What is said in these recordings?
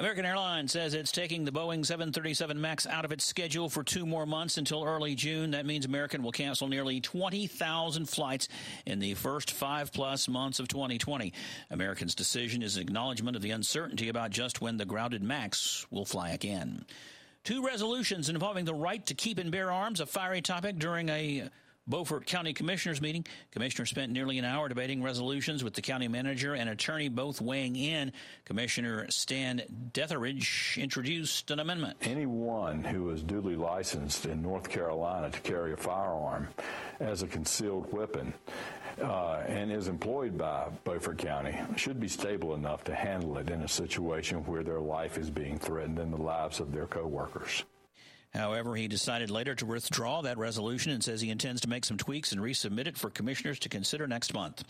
American Airlines says it's taking the Boeing 737 MAX out of its schedule for two more months until early June. That means American will cancel nearly 20,000 flights in the first five plus months of 2020. American's decision is an acknowledgement of the uncertainty about just when the grounded MAX will fly again. Two resolutions involving the right to keep and bear arms, a fiery topic during a Beaufort County Commissioners meeting. Commissioners spent nearly an hour debating resolutions with the county manager and attorney both weighing in. Commissioner Stan Detheridge introduced an amendment. Anyone who is duly licensed in North Carolina to carry a firearm as a concealed weapon uh, and is employed by Beaufort County should be stable enough to handle it in a situation where their life is being threatened and the lives of their coworkers. However, he decided later to withdraw that resolution and says he intends to make some tweaks and resubmit it for commissioners to consider next month.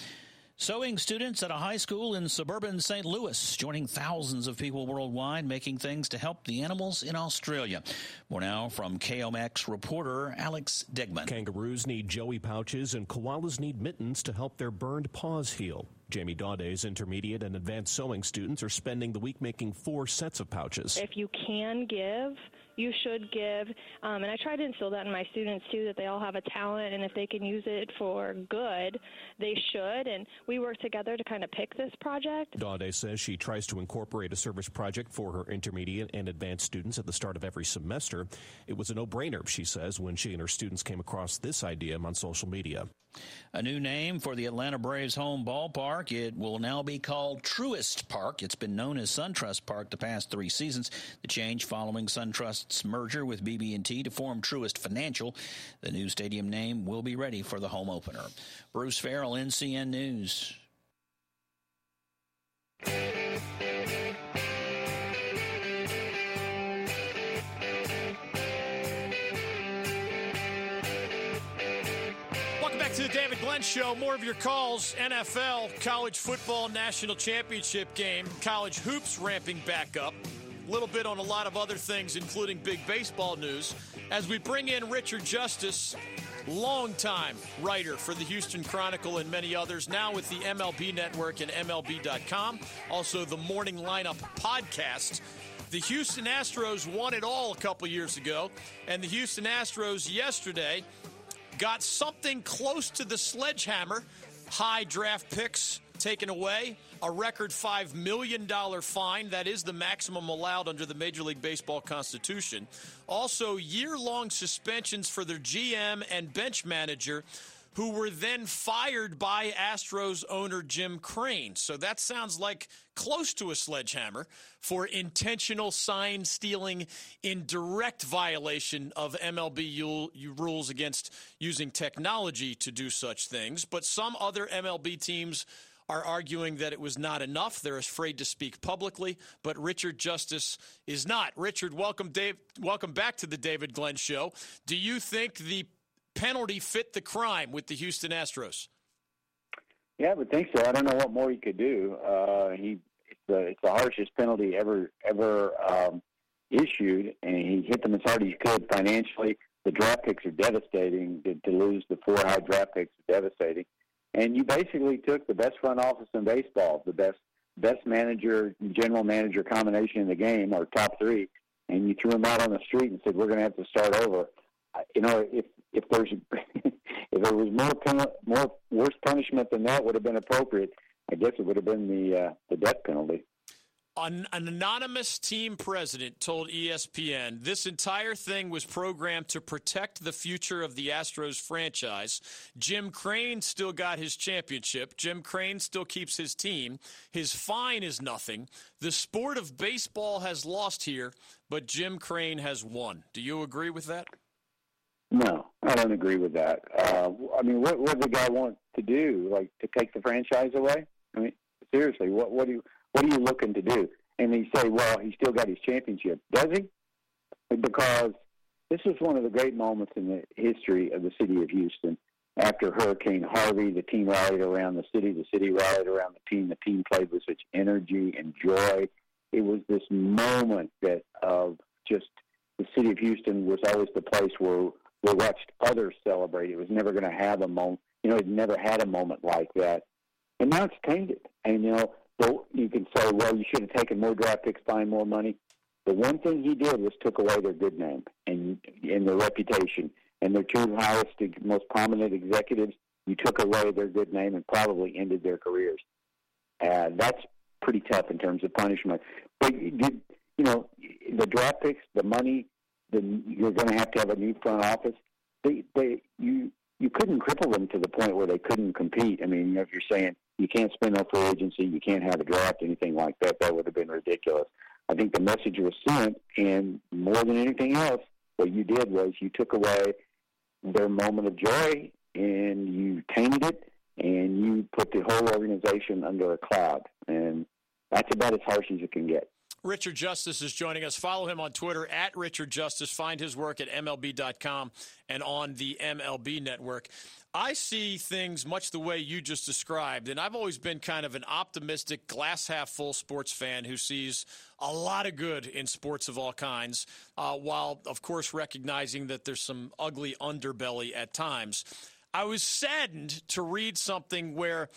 Sewing students at a high school in suburban St. Louis, joining thousands of people worldwide making things to help the animals in Australia. More now from KOMX reporter Alex Degman. Kangaroos need joey pouches and koalas need mittens to help their burned paws heal. Jamie Daude's intermediate and advanced sewing students are spending the week making four sets of pouches. If you can give, you should give. Um, and I try to instill that in my students too, that they all have a talent, and if they can use it for good, they should. And we work together to kind of pick this project. Daude says she tries to incorporate a service project for her intermediate and advanced students at the start of every semester. It was a no-brainer, she says, when she and her students came across this idea on social media. A new name for the Atlanta Braves home ballpark. It will now be called Truist Park. It's been known as SunTrust Park the past three seasons. The change following SunTrust's merger with BB&T to form Truist Financial. The new stadium name will be ready for the home opener. Bruce Farrell, NCN News. Welcome back to the David Glenn Show. More of your calls. NFL, college football national championship game, college hoops ramping back up. Little bit on a lot of other things, including big baseball news. As we bring in Richard Justice, longtime writer for the Houston Chronicle and many others, now with the MLB Network and MLB.com, also the Morning Lineup podcast. The Houston Astros won it all a couple years ago, and the Houston Astros yesterday got something close to the sledgehammer. High draft picks taken away, a record $5 million fine. That is the maximum allowed under the Major League Baseball Constitution. Also, year long suspensions for their GM and bench manager who were then fired by Astros owner Jim Crane. So that sounds like close to a sledgehammer for intentional sign stealing in direct violation of MLB rules against using technology to do such things. But some other MLB teams are arguing that it was not enough. They're afraid to speak publicly, but Richard Justice is not. Richard, welcome, Dave. Welcome back to the David Glenn Show. Do you think the penalty fit the crime with the Houston Astros? Yeah, I would think so. I don't know what more he could do. Uh, he it's the, it's the harshest penalty ever ever um, issued, and he hit them as hard as he could financially. The draft picks are devastating. To, to lose the four high draft picks is devastating. And you basically took the best front office in baseball, the best best manager, general manager combination in the game, or top three, and you threw them out on the street and said, "We're going to have to start over." You know, if if there's if there was more more worse punishment than that would have been appropriate, I guess it would have been the uh, the death penalty. An, an anonymous team president told ESPN this entire thing was programmed to protect the future of the Astros franchise. Jim Crane still got his championship. Jim Crane still keeps his team. His fine is nothing. The sport of baseball has lost here, but Jim Crane has won. Do you agree with that? No, I don't agree with that. Uh, I mean, what what does the guy want to do? Like to take the franchise away? I mean, seriously, what what do you what are you looking to do? And they say, well, he still got his championship. Does he? Because this was one of the great moments in the history of the city of Houston. After Hurricane Harvey, the team rallied around the city. The city rallied around the team. The team played with such energy and joy. It was this moment that of just the city of Houston was always the place where we watched others celebrate. It was never going to have a moment. You know, it never had a moment like that, and now it's tainted. And you know, So you can say, well, you should have taken more draft picks, buying more money. The one thing he did was took away their good name and and their reputation and their two highest, most prominent executives. You took away their good name and probably ended their careers. Uh, that's pretty tough in terms of punishment. But did you know the draft picks, the money, then you're going to have to have a new front office. They, they, you, you couldn't cripple them to the point where they couldn't compete. I mean, you know, if you're saying you can't spend on free agency, you can't have a draft, anything like that, that would have been ridiculous. I think the message was sent, and more than anything else, what you did was you took away their moment of joy and you tainted it, and you put the whole organization under a cloud. And that's about as harsh as it can get. Richard Justice is joining us. Follow him on Twitter at Richard Justice. Find his work at MLB.com and on the MLB network. I see things much the way you just described, and I've always been kind of an optimistic, glass half full sports fan who sees a lot of good in sports of all kinds, uh, while, of course, recognizing that there's some ugly underbelly at times. I was saddened to read something where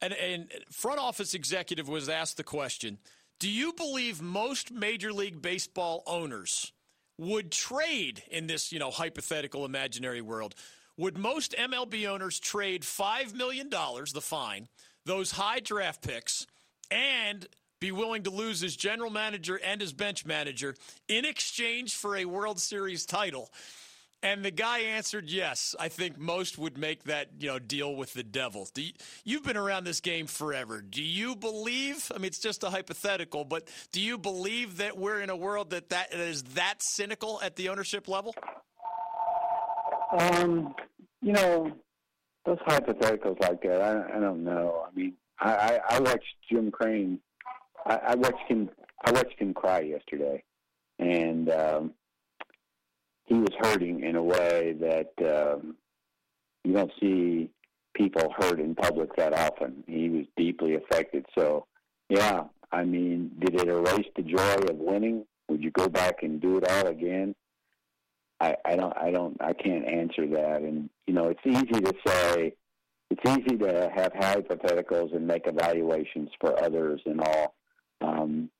an, an front office executive was asked the question Do you believe most Major League Baseball owners would trade in this, you know, hypothetical imaginary world? Would most MLB owners trade $5 million, the fine, those high draft picks, and be willing to lose his general manager and his bench manager in exchange for a World Series title? And the guy answered yes. I think most would make that you know deal with the devil. You, you've been around this game forever. Do you believe? I mean, it's just a hypothetical, but do you believe that we're in a world that that is that cynical at the ownership level? Um, you know, those hypotheticals like that, I, I don't know. I mean, I, I, I watched Jim Crane. I, I watched him. I watched him cry yesterday, and um, he was hurting in a way that um, you don't see people hurt in public that often. He was deeply affected. So, yeah, I mean, did it erase the joy of winning? Would you go back and do it all again? I, I don't, I don't, I can't answer that. And you know, it's easy to say, it's easy to have hypotheticals and make evaluations for others and all. Um,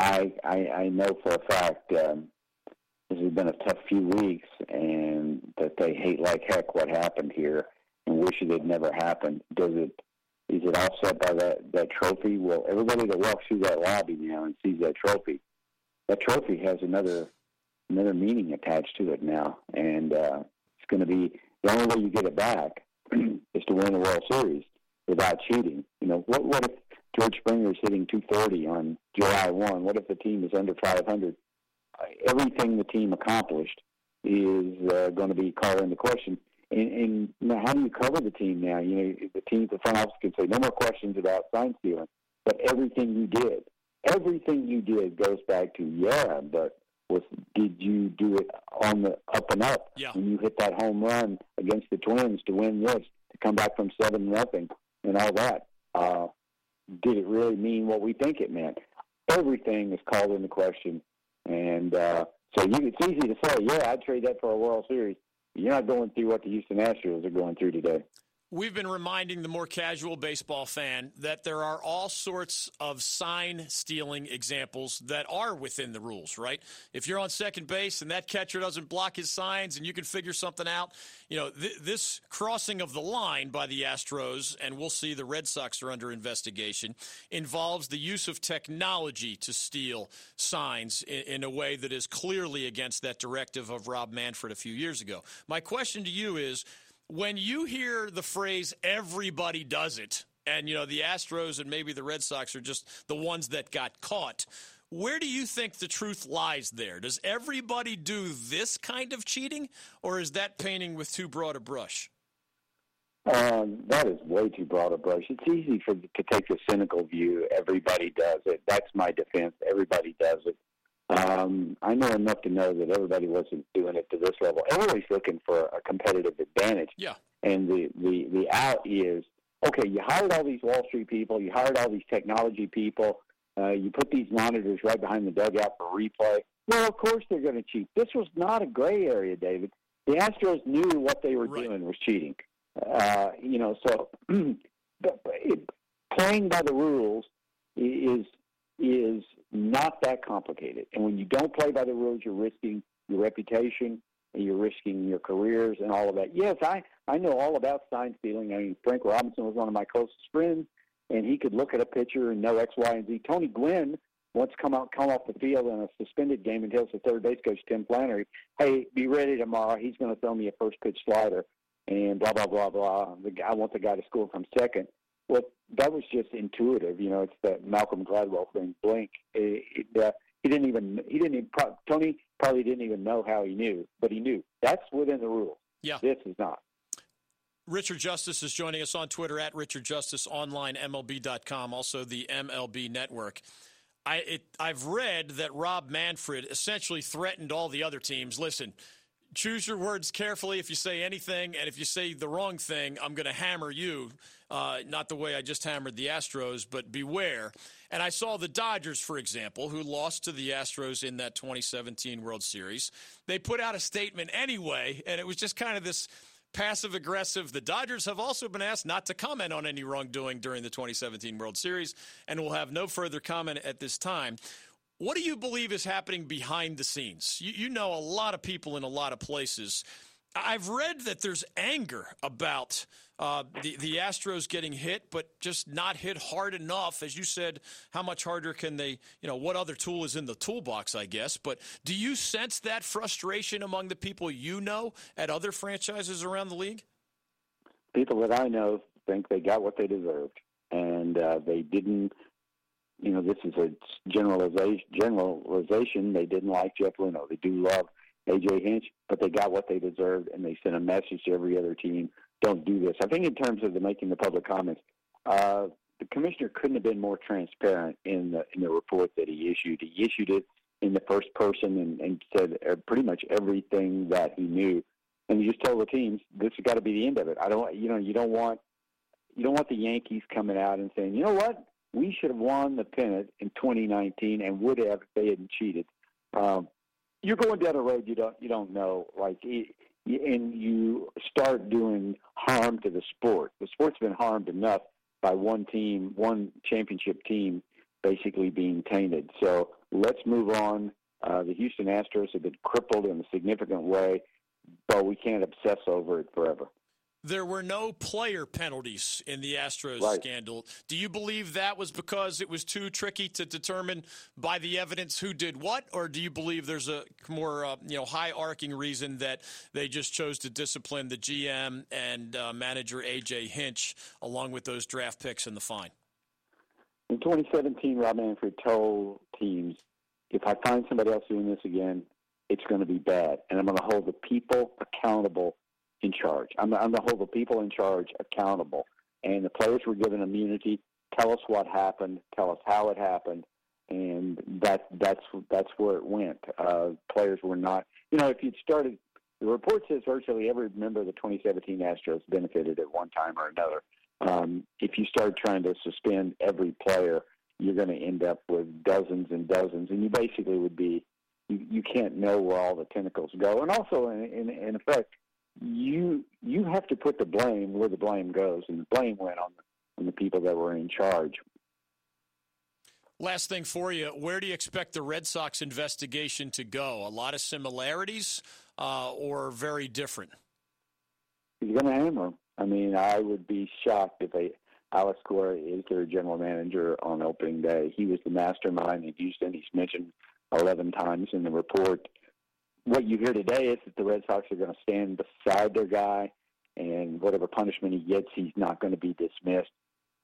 I, I, I know for a fact um, this has been a tough few weeks, and that they hate like heck what happened here, and wish it had never happened. Does it? Is it offset by that that trophy? Well, everybody that walks through that lobby now and sees that trophy, that trophy has another another meaning attached to it now, and uh, it's going to be the only way you get it back is to win the World Series without cheating. You know, what what if George Springer is hitting 230 on July 1? What if the team is under 500? Everything the team accomplished is uh, going to be called into question. And, and know, how do you cover the team now? You know, the team, the front office can say no more questions about sign stealing, but everything you did, everything you did goes back to yeah, but was did you do it on the up and up yeah. when you hit that home run against the Twins to win this to come back from seven nothing and all that? Uh, did it really mean what we think it meant? Everything is called into question and uh, so you, it's easy to say, yeah, I'd trade that for a World Series. You're not going through what the Houston Astros are going through today. We've been reminding the more casual baseball fan that there are all sorts of sign stealing examples that are within the rules, right? If you're on second base and that catcher doesn't block his signs and you can figure something out, you know, th- this crossing of the line by the Astros, and we'll see the Red Sox are under investigation, involves the use of technology to steal signs in, in a way that is clearly against that directive of Rob Manfred a few years ago. My question to you is, when you hear the phrase everybody does it, and you know the Astros and maybe the Red Sox are just the ones that got caught. Where do you think the truth lies there? Does everybody do this kind of cheating, or is that painting with too broad a brush? Um, that is way too broad a brush. It's easy for to take the cynical view. Everybody does it. That's my defense. Everybody does it. Um, I know enough to know that everybody wasn't doing it to this level. Everybody's looking for a competitive advantage. Yeah. And the, the, the out is okay, you hired all these Wall Street people, you hired all these technology people, uh, you put these monitors right behind the dugout for replay. Well, of course they're going to cheat. This was not a gray area, David. The Astros knew what they were right. doing was cheating. Uh, you know, so but, but it, playing by the rules is is not that complicated. And when you don't play by the rules, you're risking your reputation and you're risking your careers and all of that. Yes, I I know all about sign stealing. I mean, Frank Robinson was one of my closest friends, and he could look at a pitcher and know X, Y, and Z. Tony Gwynn once come out come off the field in a suspended game and tells the third base coach Tim Flannery, "Hey, be ready tomorrow. He's going to throw me a first pitch slider." And blah blah blah blah. The I want the guy to score from second. Well, that was just intuitive. You know, it's that Malcolm Gladwell thing. Blink. It, it, uh, he didn't even. He didn't even. Tony probably didn't even know how he knew, but he knew. That's within the rules. Yeah. This is not. Richard Justice is joining us on Twitter at Richard Justice online, MLB.com, also the MLB Network. I, it, I've read that Rob Manfred essentially threatened all the other teams. Listen, choose your words carefully if you say anything, and if you say the wrong thing, I'm going to hammer you. Uh, not the way I just hammered the Astros, but beware. And I saw the Dodgers, for example, who lost to the Astros in that 2017 World Series. They put out a statement anyway, and it was just kind of this passive aggressive. The Dodgers have also been asked not to comment on any wrongdoing during the 2017 World Series and will have no further comment at this time. What do you believe is happening behind the scenes? You, you know a lot of people in a lot of places. I've read that there's anger about uh, the the Astros getting hit, but just not hit hard enough. As you said, how much harder can they? You know, what other tool is in the toolbox? I guess. But do you sense that frustration among the people you know at other franchises around the league? People that I know think they got what they deserved, and uh, they didn't. You know, this is a generalization. Generalization. They didn't like Jeff Luhnow. They do love AJ Hinch, but they got what they deserved, and they sent a message to every other team don't do this. I think in terms of the making the public comments, uh, the commissioner couldn't have been more transparent in the in the report that he issued. He issued it in the first person and, and said uh, pretty much everything that he knew, and he just told the teams this has got to be the end of it. I don't, you know, you don't want you don't want the Yankees coming out and saying, you know what, we should have won the pennant in 2019 and would have if they hadn't cheated. Um, you're going down a road you don't you don't know. Like and you start doing harm to the sport. The sport's been harmed enough by one team, one championship team, basically being tainted. So let's move on. Uh, the Houston Astros have been crippled in a significant way, but we can't obsess over it forever. There were no player penalties in the Astros right. scandal. Do you believe that was because it was too tricky to determine by the evidence who did what, or do you believe there's a more uh, you know high arcing reason that they just chose to discipline the GM and uh, manager AJ Hinch along with those draft picks and the fine? In 2017, Rob Manfred told teams, "If I find somebody else doing this again, it's going to be bad, and I'm going to hold the people accountable." In charge. I'm, I'm to hold the people in charge accountable. And the players were given immunity. Tell us what happened. Tell us how it happened. And that that's that's where it went. Uh, players were not. You know, if you'd started, the report says virtually every member of the 2017 Astros benefited at one time or another. Um, if you start trying to suspend every player, you're going to end up with dozens and dozens, and you basically would be you, you can't know where all the tentacles go. And also, in, in, in effect, you you have to put the blame where the blame goes, and the blame went on the, on the people that were in charge. Last thing for you, where do you expect the Red Sox investigation to go? A lot of similarities, uh, or very different? He's going to hammer. I mean, I would be shocked if they. Alex Cora is their general manager on opening day. He was the mastermind in Houston. He's mentioned 11 times in the report what you hear today is that the Red Sox are going to stand beside their guy, and whatever punishment he gets, he's not going to be dismissed.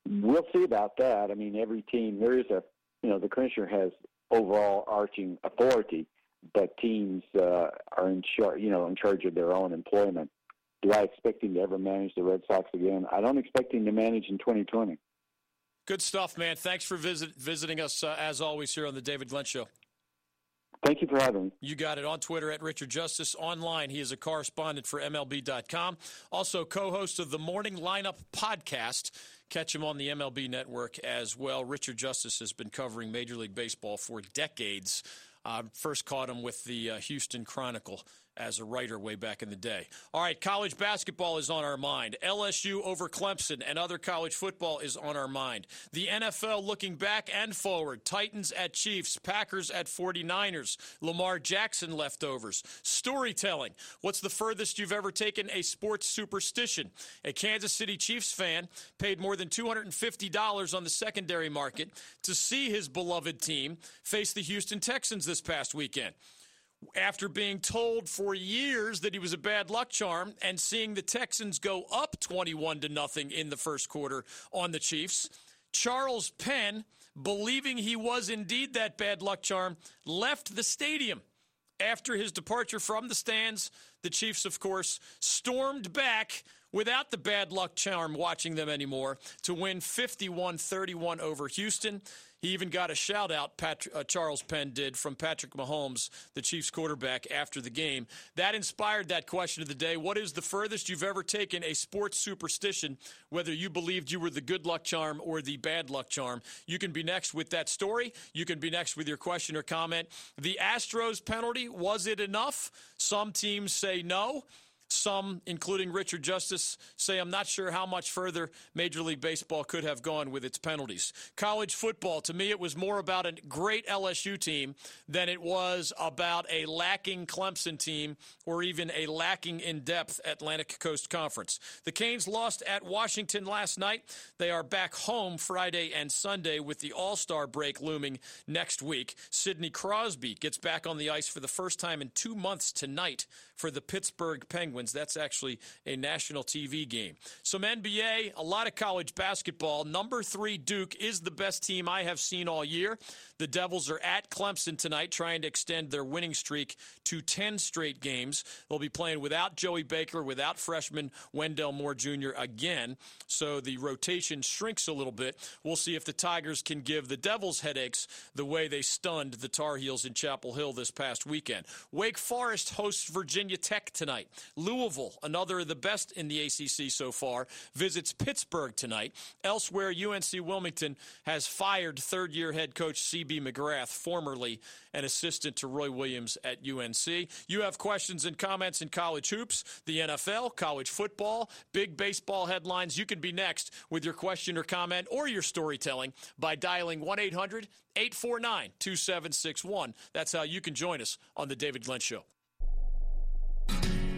We'll see about that. I mean, every team there is a you know the commissioner has overall arching authority, but teams uh, are in charge you know in charge of their own employment. Do I expect him to ever manage the Red Sox again? I don't expect him to manage in 2020. Good stuff, man. Thanks for visit, visiting us uh, as always here on the David Glenn Show. Thank you for having me. You got it on Twitter at Richard Justice. Online, he is a correspondent for MLB.com. Also, co host of the Morning Lineup podcast. Catch him on the MLB network as well. Richard Justice has been covering Major League Baseball for decades. Uh, first caught him with the uh, Houston Chronicle as a writer way back in the day. All right, college basketball is on our mind. LSU over Clemson and other college football is on our mind. The NFL looking back and forward. Titans at Chiefs, Packers at 49ers, Lamar Jackson leftovers. Storytelling. What's the furthest you've ever taken a sports superstition? A Kansas City Chiefs fan paid more than $250 on the secondary market to see his beloved team face the Houston Texans this past weekend after being told for years that he was a bad luck charm and seeing the Texans go up 21 to nothing in the first quarter on the Chiefs, Charles Penn, believing he was indeed that bad luck charm, left the stadium. After his departure from the stands, the Chiefs, of course, stormed back without the bad luck charm watching them anymore to win 51 31 over Houston. He even got a shout out, Patrick, uh, Charles Penn did, from Patrick Mahomes, the Chiefs quarterback, after the game. That inspired that question of the day. What is the furthest you've ever taken a sports superstition, whether you believed you were the good luck charm or the bad luck charm? You can be next with that story. You can be next with your question or comment. The Astros penalty, was it enough? Some teams say no. Some, including Richard Justice, say I'm not sure how much further Major League Baseball could have gone with its penalties. College football, to me, it was more about a great LSU team than it was about a lacking Clemson team or even a lacking in depth Atlantic Coast Conference. The Canes lost at Washington last night. They are back home Friday and Sunday with the All Star break looming next week. Sidney Crosby gets back on the ice for the first time in two months tonight for the Pittsburgh Penguins. That's actually a national TV game. Some NBA, a lot of college basketball. Number three, Duke is the best team I have seen all year. The Devils are at Clemson tonight, trying to extend their winning streak to 10 straight games. They'll be playing without Joey Baker, without freshman Wendell Moore Jr. again. So the rotation shrinks a little bit. We'll see if the Tigers can give the Devils headaches the way they stunned the Tar Heels in Chapel Hill this past weekend. Wake Forest hosts Virginia Tech tonight. Louisville, another of the best in the ACC so far, visits Pittsburgh tonight. Elsewhere, UNC Wilmington has fired third year head coach C.B. McGrath, formerly an assistant to Roy Williams at UNC. You have questions and comments in college hoops, the NFL, college football, big baseball headlines. You can be next with your question or comment or your storytelling by dialing 1 800 849 2761. That's how you can join us on The David Glenn Show.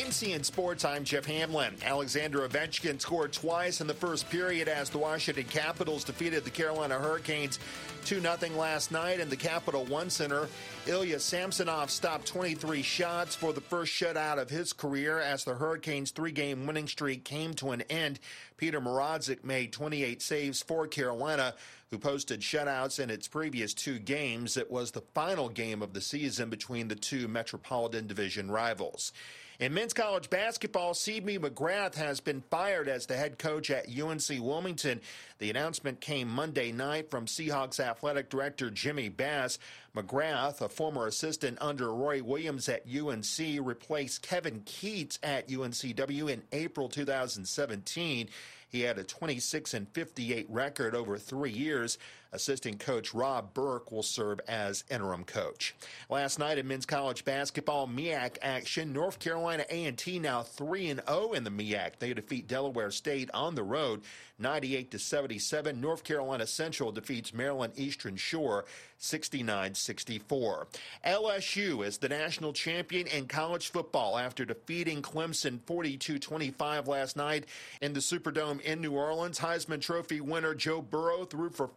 NCN Sports, I'm Jeff Hamlin. Alexander Ovechkin scored twice in the first period as the Washington Capitals defeated the Carolina Hurricanes 2 0 last night in the Capital One Center. Ilya Samsonov stopped 23 shots for the first shutout of his career as the Hurricanes' three game winning streak came to an end. Petr Mrazek made 28 saves for Carolina who posted shutouts in its previous two games. It was the final game of the season between the two Metropolitan Division rivals. In men's college basketball, C.B. McGrath has been fired as the head coach at UNC Wilmington. The announcement came Monday night from Seahawks athletic director Jimmy Bass. McGrath, a former assistant under Roy Williams at UNC, replaced Kevin Keatts at UNCW in April 2017. He had a 26 and 58 record over three years. Assistant coach Rob Burke will serve as interim coach. Last night in men's college basketball MEAC action, North Carolina A&T now 3 and 0 in the MEAC. They defeat Delaware State on the road 98 to 77. North Carolina Central defeats Maryland Eastern Shore 69 64. LSU is the national champion in college football after defeating Clemson 42 25 last night in the Superdome in New Orleans. Heisman Trophy winner Joe Burrow threw for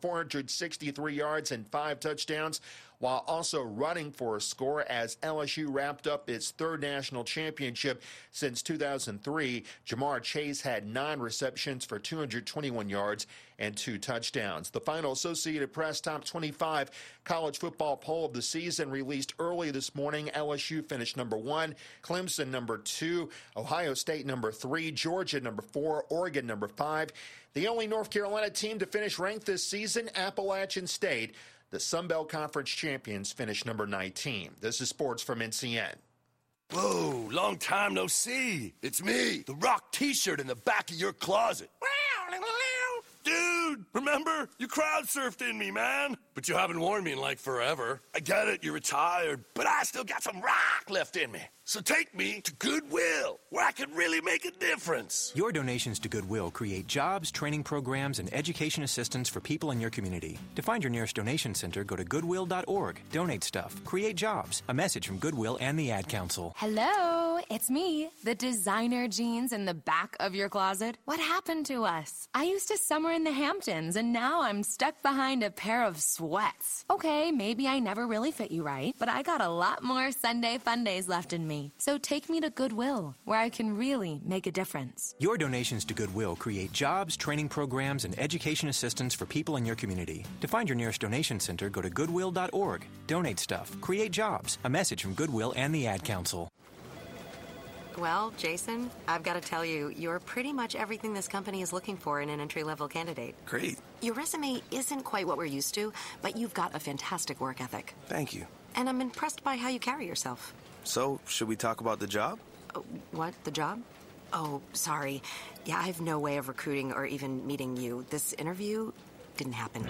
463 yards and five touchdowns while also running for a score as LSU wrapped up its third national championship since 2003. Ja'Marr Chase had nine receptions for 221 yards and two touchdowns. The final Associated Press Top 25 college football poll of the season released early this morning. LSU finished number one, Clemson number two, Ohio State number three, Georgia number four, Oregon number five. The only North Carolina team to finish ranked this season, Appalachian State. The Sun Belt Conference champions finished number 19. This is sports from NCN. Whoa, long time no see. It's me, the rock t shirt in the back of your closet. Dude, remember? You crowd surfed in me, man. But you haven't worn me in like forever. I get it, you're retired, but I still got some rock left in me. So take me to Goodwill, where I can really make a difference. Your donations to Goodwill create jobs, training programs, and education assistance for people in your community. To find your nearest donation center, go to goodwill.org. Donate stuff, create jobs. A message from Goodwill and the Ad Council. Hello, it's me, the designer jeans in the back of your closet. What happened to us? I used to summer in the Hamptons, and now I'm stuck behind a pair of sweats. Okay, maybe I never really fit you right, but I got a lot more Sunday fun days left in me. So take me to Goodwill, where I can really make a difference. Your donations to Goodwill create jobs, training programs, and education assistance for people in your community. To find your nearest donation center, go to goodwill.org. Donate stuff, create jobs. A message from Goodwill and the Ad Council. Well, Jason, I've got to tell you, you're pretty much everything this company is looking for in an entry level candidate. Great. Your resume isn't quite what we're used to, but you've got a fantastic work ethic. Thank you. And I'm impressed by how you carry yourself. So, should we talk about the job? Uh, what? The job? Oh, sorry. Yeah, I have no way of recruiting or even meeting you. This interview didn't happen.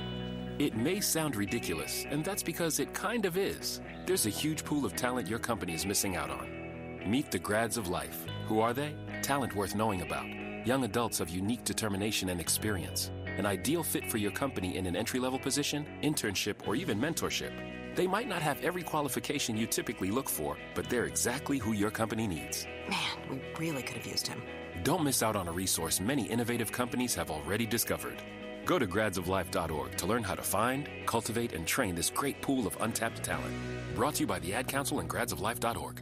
It may sound ridiculous, and that's because it kind of is. There's a huge pool of talent your company is missing out on. Meet the grads of life. Who are they? Talent worth knowing about. Young adults of unique determination and experience. An ideal fit for your company in an entry level position, internship, or even mentorship. They might not have every qualification you typically look for, but they're exactly who your company needs. Man, we really could have used him. Don't miss out on a resource many innovative companies have already discovered. Go to gradsoflife.org to learn how to find, cultivate, and train this great pool of untapped talent. Brought to you by the Ad Council and gradsoflife.org.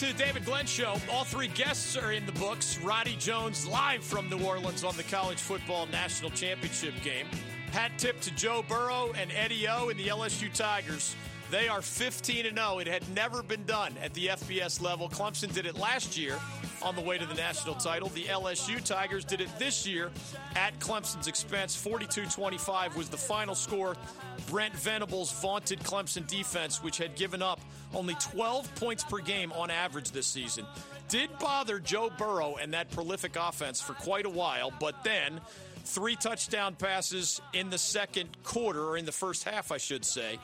To the David Glenn Show. All three guests are in the books. Roddy Jones live from New Orleans on the college football national championship game. Hat tip to Joe Burrow and Eddie O and the LSU Tigers. They are 15 and 0. It had never been done at the FBS level. Clemson did it last year on the way to the national title. The LSU Tigers did it this year at Clemson's expense. 42 25 was the final score. Brent Venables' vaunted Clemson defense, which had given up only 12 points per game on average this season, did bother Joe Burrow and that prolific offense for quite a while, but then three touchdown passes in the second quarter, or in the first half, I should say.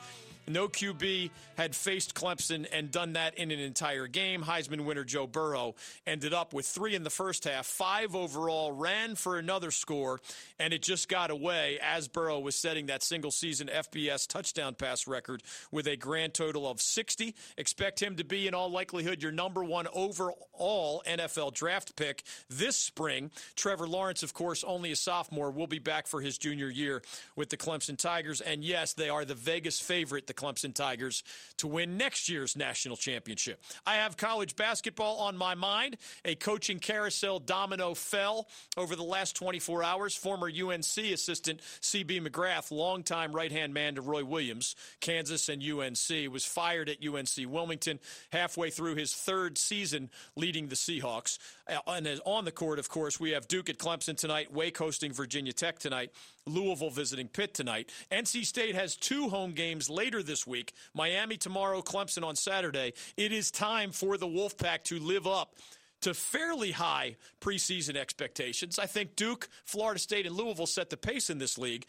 No QB had faced Clemson and done that in an entire game. Heisman winner Joe Burrow ended up with three in the first half, five overall, ran for another score, and it just got away as Burrow was setting that single season FBS touchdown pass record with a grand total of 60. Expect him to be, in all likelihood, your number one overall NFL draft pick this spring. Trevor Lawrence, of course, only a sophomore, will be back for his junior year with the Clemson Tigers. And yes, they are the Vegas favorite. The Clemson Tigers to win next year's national championship. I have college basketball on my mind. A coaching carousel domino fell over the last 24 hours. Former UNC assistant CB McGrath, longtime right hand man to Roy Williams, Kansas and UNC, was fired at UNC Wilmington halfway through his third season leading the Seahawks. Uh, and on the court, of course, we have Duke at Clemson tonight, Wake hosting Virginia Tech tonight, Louisville visiting Pitt tonight. NC State has two home games later this week Miami tomorrow, Clemson on Saturday. It is time for the Wolfpack to live up to fairly high preseason expectations. I think Duke, Florida State, and Louisville set the pace in this league.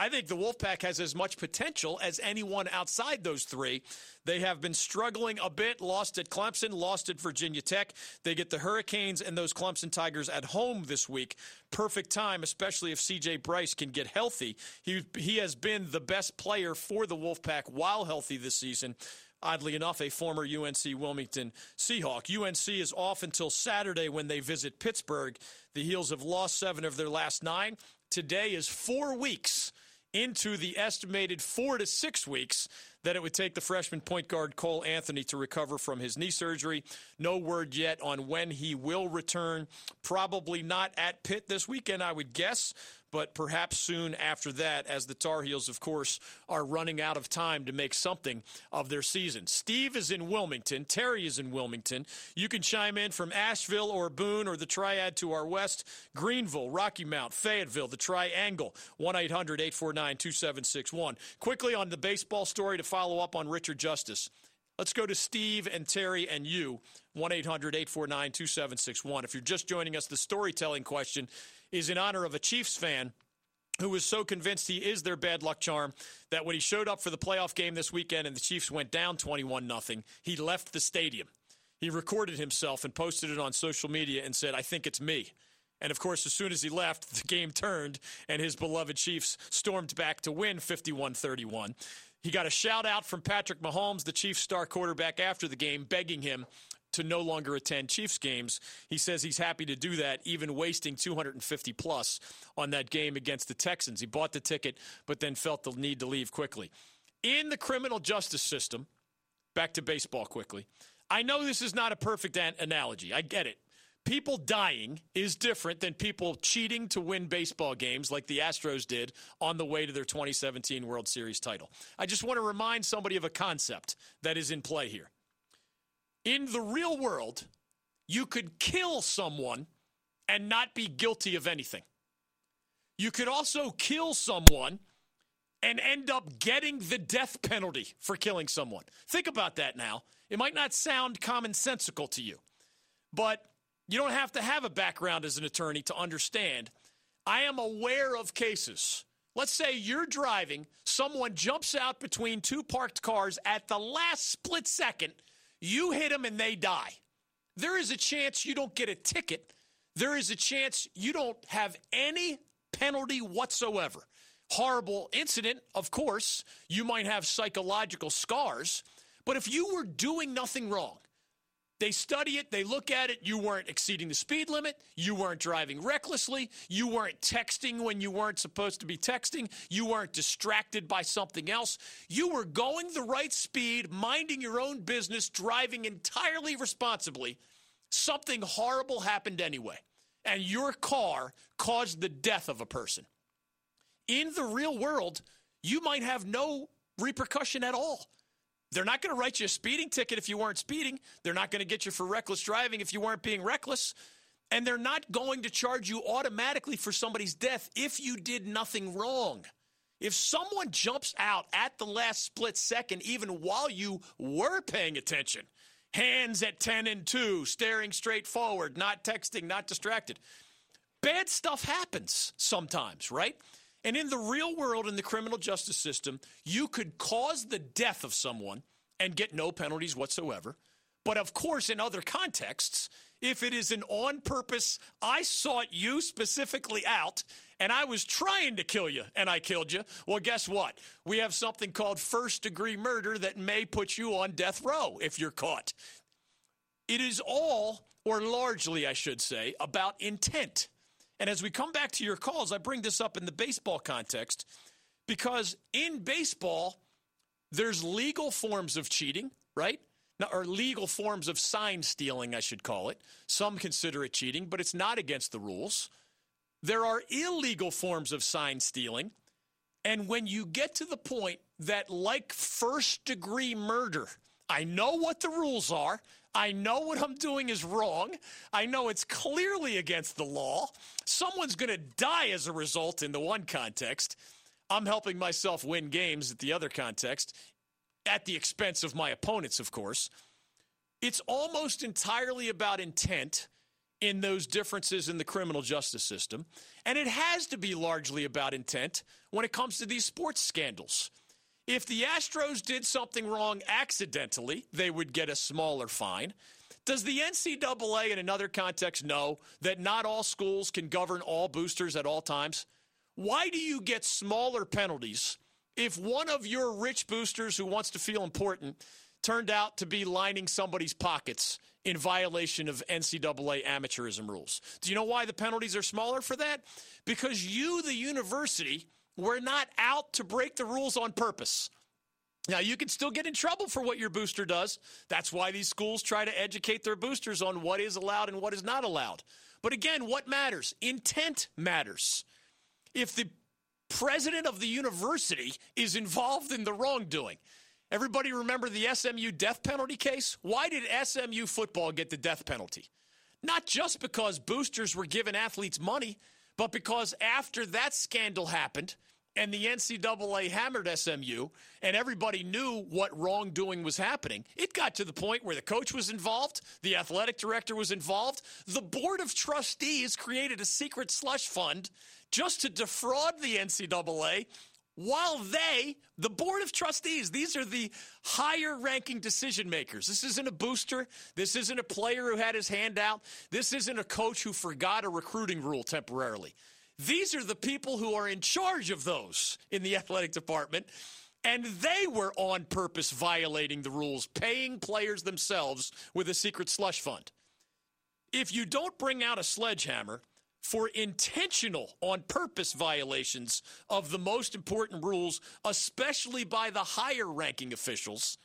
I think the Wolfpack has as much potential as anyone outside those three. They have been struggling a bit, lost at Clemson, lost at Virginia Tech. They get the Hurricanes and those Clemson Tigers at home this week. Perfect time, especially if CJ Bryce can get healthy. He, he has been the best player for the Wolfpack while healthy this season oddly enough, a former UNC Wilmington Seahawk. UNC is off until Saturday when they visit Pittsburgh. The Heels have lost seven of their last nine. Today is four weeks into the estimated four to six weeks that it would take the freshman point guard Cole Anthony to recover from his knee surgery. No word yet on when he will return. Probably not at Pitt this weekend, I would guess but perhaps soon after that, as the Tar Heels, of course, are running out of time to make something of their season. Steve is in Wilmington. Terry is in Wilmington. You can chime in from Asheville or Boone or the Triad to our west, Greenville, Rocky Mount, Fayetteville, the Triangle, 1 800 849 2761. Quickly on the baseball story to follow up on Richard Justice. Let's go to Steve and Terry and you, 1 800 849 2761. If you're just joining us, the storytelling question is in honor of a Chiefs fan who was so convinced he is their bad luck charm that when he showed up for the playoff game this weekend and the Chiefs went down 21 nothing, he left the stadium. He recorded himself and posted it on social media and said, "I think it's me." And of course, as soon as he left, the game turned and his beloved Chiefs stormed back to win 51-31. He got a shout out from Patrick Mahomes, the Chiefs star quarterback after the game, begging him to no longer attend Chiefs games. He says he's happy to do that, even wasting 250 plus on that game against the Texans. He bought the ticket, but then felt the need to leave quickly. In the criminal justice system, back to baseball quickly. I know this is not a perfect an- analogy. I get it. People dying is different than people cheating to win baseball games like the Astros did on the way to their 2017 World Series title. I just want to remind somebody of a concept that is in play here. In the real world, you could kill someone and not be guilty of anything. You could also kill someone and end up getting the death penalty for killing someone. Think about that now. It might not sound commonsensical to you, but you don't have to have a background as an attorney to understand. I am aware of cases. Let's say you're driving, someone jumps out between two parked cars at the last split second you hit them and they die. There is a chance you don't get a ticket. There is a chance you don't have any penalty whatsoever. Horrible incident, of course. You might have psychological scars. But if you were doing nothing wrong, they study it, they look at it. You weren't exceeding the speed limit. You weren't driving recklessly. You weren't texting when you weren't supposed to be texting. You weren't distracted by something else. You were going the right speed, minding your own business, driving entirely responsibly. Something horrible happened anyway, and your car caused the death of a person. In the real world, you might have no repercussion at all. They're not going to write you a speeding ticket if you weren't speeding. They're not going to get you for reckless driving if you weren't being reckless. And they're not going to charge you automatically for somebody's death if you did nothing wrong. If someone jumps out at the last split second, even while you were paying attention, hands at 10 and 2, staring straight forward, not texting, not distracted, bad stuff happens sometimes, right? And in the real world, in the criminal justice system, you could cause the death of someone and get no penalties whatsoever. But of course, in other contexts, if it is an on purpose, I sought you specifically out and I was trying to kill you and I killed you, well, guess what? We have something called first degree murder that may put you on death row if you're caught. It is all, or largely, I should say, about intent. And as we come back to your calls, I bring this up in the baseball context because in baseball, there's legal forms of cheating, right? Now, or legal forms of sign stealing, I should call it. Some consider it cheating, but it's not against the rules. There are illegal forms of sign stealing. And when you get to the point that, like first degree murder, I know what the rules are. I know what I'm doing is wrong. I know it's clearly against the law. Someone's going to die as a result in the one context. I'm helping myself win games at the other context at the expense of my opponents, of course. It's almost entirely about intent in those differences in the criminal justice system. And it has to be largely about intent when it comes to these sports scandals. If the Astros did something wrong accidentally, they would get a smaller fine. Does the NCAA, in another context, know that not all schools can govern all boosters at all times? Why do you get smaller penalties if one of your rich boosters who wants to feel important turned out to be lining somebody's pockets in violation of NCAA amateurism rules. Do you know why the penalties are smaller for that? Because you, the university, were not out to break the rules on purpose. Now, you can still get in trouble for what your booster does. That's why these schools try to educate their boosters on what is allowed and what is not allowed. But again, what matters? Intent matters. If the president of the university is involved in the wrongdoing. Everybody remember the SMU death penalty case? Why did SMU football get the death penalty? Not just because boosters were giving athletes money, but because after that scandal happened and the NCAA hammered SMU and everybody knew what wrongdoing was happening, it got to the point where the coach was involved, the athletic director was involved, the board of trustees created a secret slush fund just to defraud the NCAA while they, the board of trustees, these are the higher ranking decision makers. This isn't a booster. This isn't a player who had his hand out. This isn't a coach who forgot a recruiting rule temporarily. These are the people who are in charge of those in the athletic department. And they were on purpose violating the rules, paying players themselves with a secret slush fund. If you don't bring out a sledgehammer, for intentional, on purpose violations of the most important rules, especially by the higher ranking officials,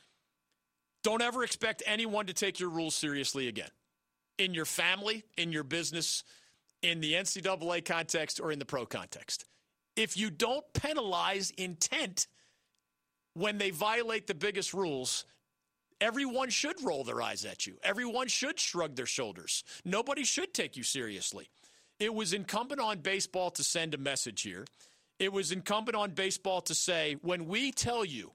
don't ever expect anyone to take your rules seriously again. In your family, in your business, in the NCAA context, or in the pro context. If you don't penalize intent when they violate the biggest rules, everyone should roll their eyes at you. Everyone should shrug their shoulders. Nobody should take you seriously. It was incumbent on baseball to send a message here. It was incumbent on baseball to say, when we tell you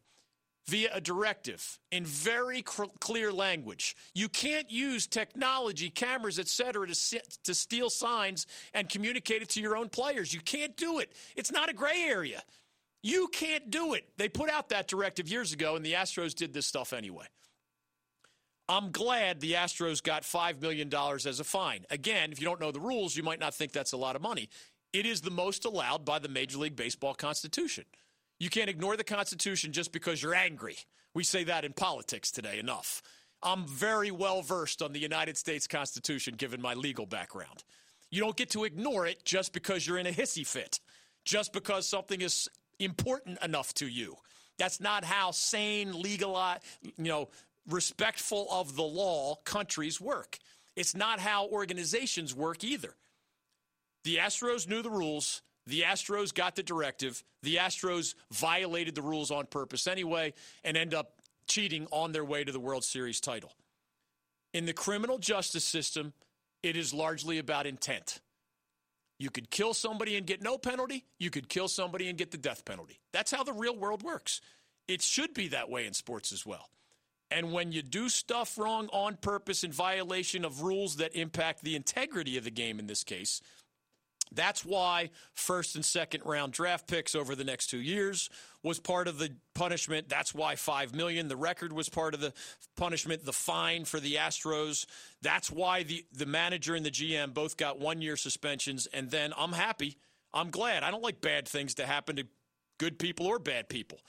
via a directive in very clear language, you can't use technology, cameras, etc., to, to steal signs and communicate it to your own players. You can't do it. It's not a gray area. You can't do it. They put out that directive years ago, and the Astros did this stuff anyway. I'm glad the Astros got $5 million as a fine. Again, if you don't know the rules, you might not think that's a lot of money. It is the most allowed by the Major League Baseball Constitution. You can't ignore the Constitution just because you're angry. We say that in politics today enough. I'm very well versed on the United States Constitution given my legal background. You don't get to ignore it just because you're in a hissy fit, just because something is important enough to you. That's not how sane, legal, uh, you know, respectful of the law countries work. It's not how organizations work either. The Astros knew the rules. The Astros got the directive. The Astros violated the rules on purpose anyway and end up cheating on their way to the World Series title. In the criminal justice system, it is largely about intent. You could kill somebody and get no penalty. You could kill somebody and get the death penalty. That's how the real world works. It should be that way in sports as well. And when you do stuff wrong on purpose in violation of rules that impact the integrity of the game in this case, that's why first and second round draft picks over the next two years was part of the punishment. That's why five million. The record was part of the punishment. The fine for the Astros. That's why the the manager and the GM both got one year suspensions. And then I'm happy. I'm glad. I don't like bad things to happen to good people or bad people.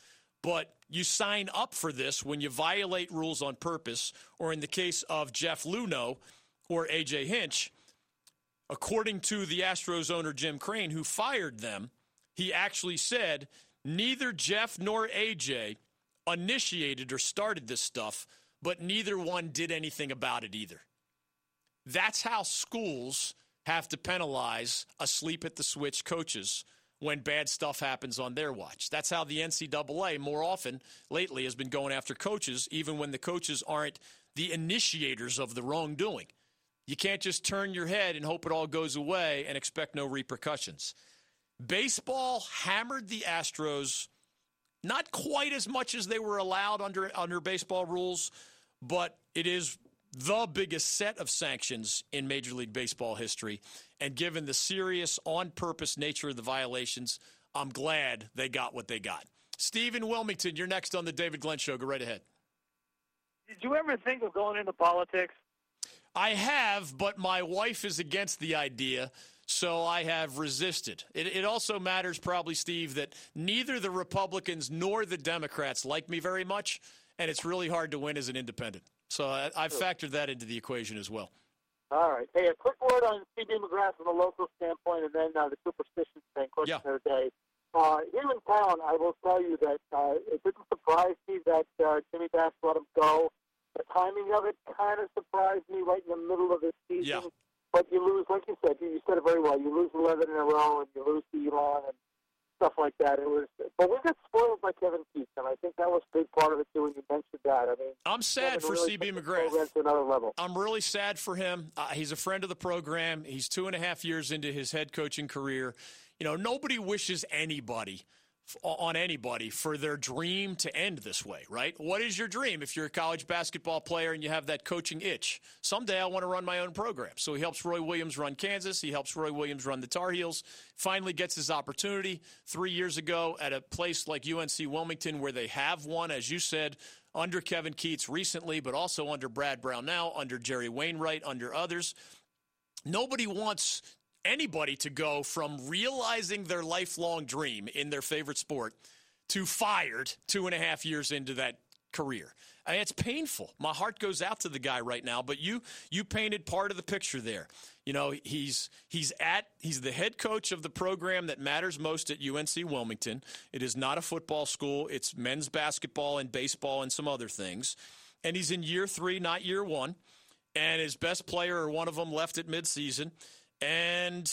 But you sign up for this when you violate rules on purpose, or in the case of Jeff Luhnow or AJ Hinch, according to the Astros owner Jim Crane, who fired them, he actually said neither Jeff nor AJ initiated or started this stuff, but neither one did anything about it either. That's how schools have to penalize asleep at the switch coaches when bad stuff happens on their watch. That's how the NCAA more often lately has been going after coaches, even when the coaches aren't the initiators of the wrongdoing. You can't just turn your head and hope it all goes away and expect no repercussions. Baseball hammered the Astros not quite as much as they were allowed under under baseball rules, but it is the biggest set of sanctions in Major League Baseball history. And given the serious, on purpose nature of the violations, I'm glad they got what they got. Stephen Wilmington, you're next on the David Glenn Show. Go right ahead. Did you ever think of going into politics? I have, but my wife is against the idea, so I have resisted. It, it, also matters, probably, Steve, that neither the Republicans nor the Democrats like me very much, and it's really hard to win as an independent. So I, I've factored that into the equation as well. All right. Hey, a quick word on CB McGrath from a local standpoint, and then uh, the superstition thing, question yeah. of the day. Uh, here in town, I will tell you that uh, it didn't surprise me that uh, Jimmy Bass let him go. The timing of it kind of surprised me right in the middle of the season. Yeah. But you lose, like you said, you said it very well. You lose 11 in a row, and you lose to Elon, and stuff like that. It was, but we got spoiled by Kevin Keatts, and I think that was a big part of it too. When you mentioned that, I mean, I'm sad for really CB McGrath. To another level. I'm really sad for him. Uh, he's a friend of the program. He's two and a half years into his head coaching career. You know, nobody wishes anybody on anybody for their dream to end this way, right? What is your dream if you're a college basketball player and you have that coaching itch? Someday I want to run my own program. So he helps Roy Williams run Kansas. He helps Roy Williams run the Tar Heels. Finally gets his opportunity three years ago at a place like UNC Wilmington where they have won, as you said, under Kevin Keatts recently, but also under Brad Brownell, under Jerry Wainwright, under others. Nobody wants anybody to go from realizing their lifelong dream in their favorite sport to fired two and a half years into that career. I mean, it's painful. My heart goes out to the guy right now, but you you painted part of the picture there. You know, he's he's at he's the head coach of the program that matters most at UNC Wilmington. It is not a football school, it's men's basketball and baseball and some other things. And he's in year 3, not year 1. And his best player or one of them left at midseason and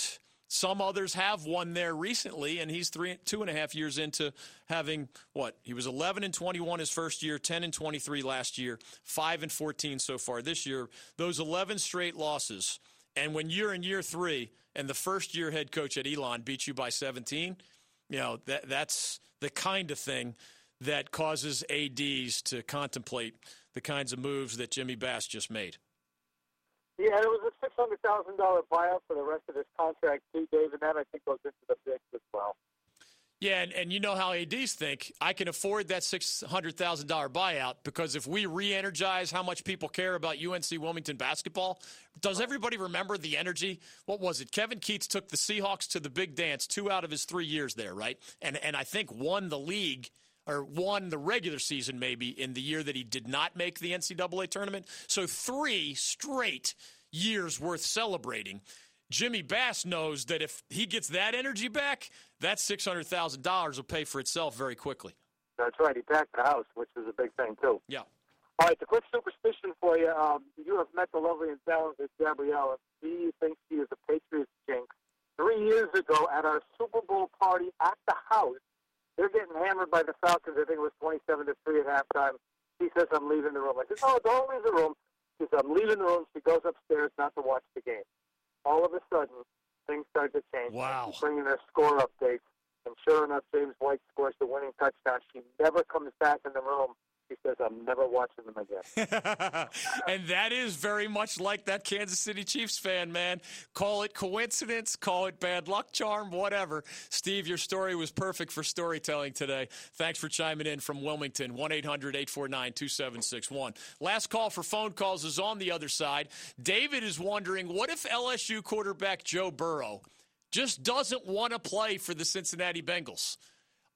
some others have won there recently, and he's three, two and a half years into having what? He was 11 and 21 his first year, 10 and 23 last year, 5 and 14 so far this year. Those 11 straight losses, and when you're in year three and the first year head coach at Elon beats you by 17, you know, that, that's the kind of thing that causes ADs to contemplate the kinds of moves that Jimmy Bass just made. Yeah, it was hundred thousand dollar buyout for the rest of his contract too, Dave, and that I think goes into the mix as well. Yeah, and, and you know how ADs think. I can afford that $600,000 buyout because if we re energize how much people care about UNC Wilmington basketball, does everybody remember the energy? What was it? Kevin Keatts took the Seahawks to the big dance two out of his three years there, right? And, and I think won the league or won the regular season maybe in the year that he did not make the NCAA tournament. So three straight years worth celebrating. Jimmy Bass knows that if he gets that energy back, that $600,000 will pay for itself very quickly. That's right. He packed the house, which is a big thing, too. Yeah. All right, the quick superstition for you. Um, you have met the lovely and talented Gabriella. she thinks she is a Patriots jinx. Three years ago at our Super Bowl party at the house, they're getting hammered by the Falcons. I think it was 27 to 3 at halftime. She says, I'm leaving the room. I said, Oh, don't leave the room. Said, I'm leaving the room. She goes upstairs not to watch the game. All of a sudden, things start to change. Wow. She's bringing her score updates. And sure enough, James White scores the winning touchdown. She never comes back in the room he says, I'm never watching them again. and that is very much like that Kansas City Chiefs fan, man. Call it coincidence, call it bad luck charm, whatever. Steve, your story was perfect for storytelling today. Thanks for chiming in from Wilmington, 1 800 849 2761. Last call for phone calls is on the other side. David is wondering what if LSU quarterback Joe Burrow just doesn't want to play for the Cincinnati Bengals?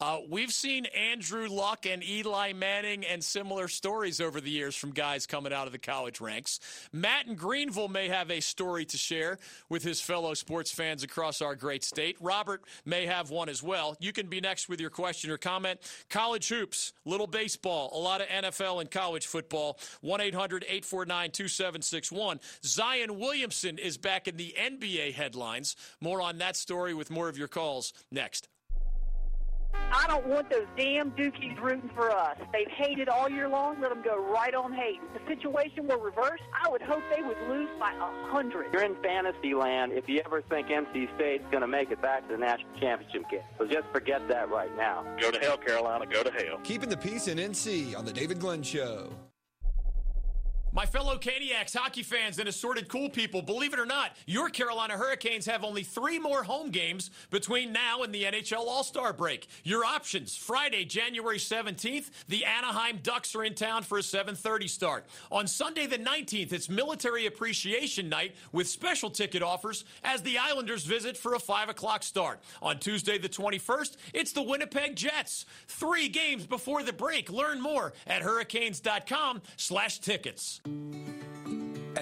Uh, we've seen Andrew Luck and Eli Manning and similar stories over the years from guys coming out of the college ranks. Matt in Greenville may have a story to share with his fellow sports fans across our great state. Robert may have one as well. You can be next with your question or comment. College hoops, little baseball, a lot of NFL and college football. 1 800 849 2761. Zion Williamson is back in the NBA headlines. More on that story with more of your calls next. I don't want those damn Dukies rooting for us. They've hated all year long. Let them go right on hating. The situation were reversed. I would hope they would lose by a hundred. You're in fantasy land if you ever think NC State's going to make it back to the national championship game. So just forget that right now. Go to hell, Carolina. Go to hell. Keeping the peace in NC on the David Glenn Show. My fellow Caniacs, hockey fans, and assorted cool people, believe it or not, your Carolina Hurricanes have only three more home games between now and the NHL All Star break. Your options: Friday, January 17th, the Anaheim Ducks are in town for a 7:30 start. On Sunday the 19th, it's Military Appreciation Night with special ticket offers as the Islanders visit for a 5 o'clock start. On Tuesday the 21st, it's the Winnipeg Jets. Three games before the break. Learn more at hurricanes.com/tickets.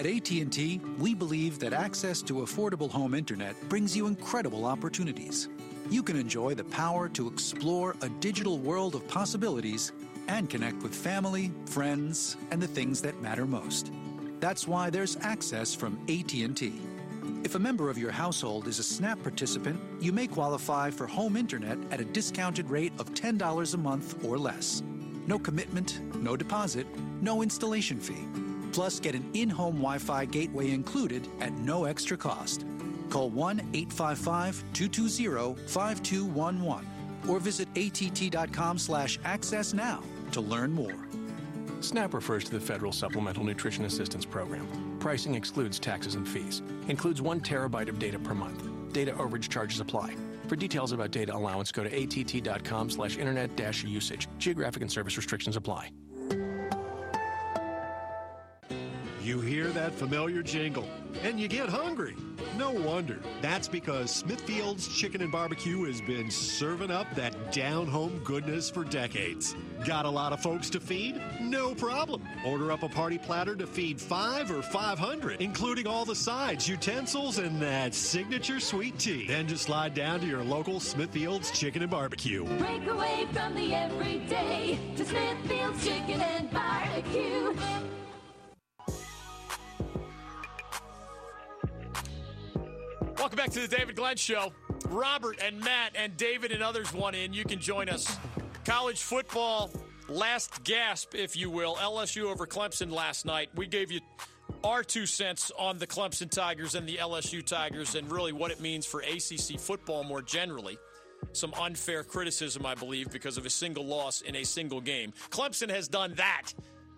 At AT&T, we believe that access to affordable home internet brings you incredible opportunities. You can enjoy the power to explore a digital world of possibilities and connect with family, friends, and the things that matter most. That's why there's access from AT&T. If a member of your household is a SNAP participant, you may qualify for home internet at a discounted rate of $10 a month or less. No commitment, no deposit, no installation fee. Plus, get an in home Wi Fi gateway included at no extra cost. Call 1 855 220 5211 or visit att.com slash access now to learn more. SNAP refers to the Federal Supplemental Nutrition Assistance Program. Pricing excludes taxes and fees. Includes one terabyte of data per month. Data overage charges apply. For details about data allowance, go to att.com slash internet dash usage. Geographic and service restrictions apply. You hear that familiar jingle and you get hungry. No wonder. That's because Smithfield's Chicken and Barbecue has been serving up that down home goodness for decades. Got a lot of folks to feed? No problem. Order up a party platter to feed five or 500, including all the sides, utensils, and that signature sweet tea. Then just slide down to your local Smithfield's Chicken and Barbecue. Break away from the everyday to Smithfield's Chicken and Barbecue. Welcome back to the David Glenn Show. Robert and Matt and David and others want in. You can join us. College football, last gasp, if you will. LSU over Clemson last night. We gave you our two cents on the Clemson Tigers and the LSU Tigers and really what it means for ACC football more generally. Some unfair criticism, I believe, because of a single loss in a single game. Clemson has done that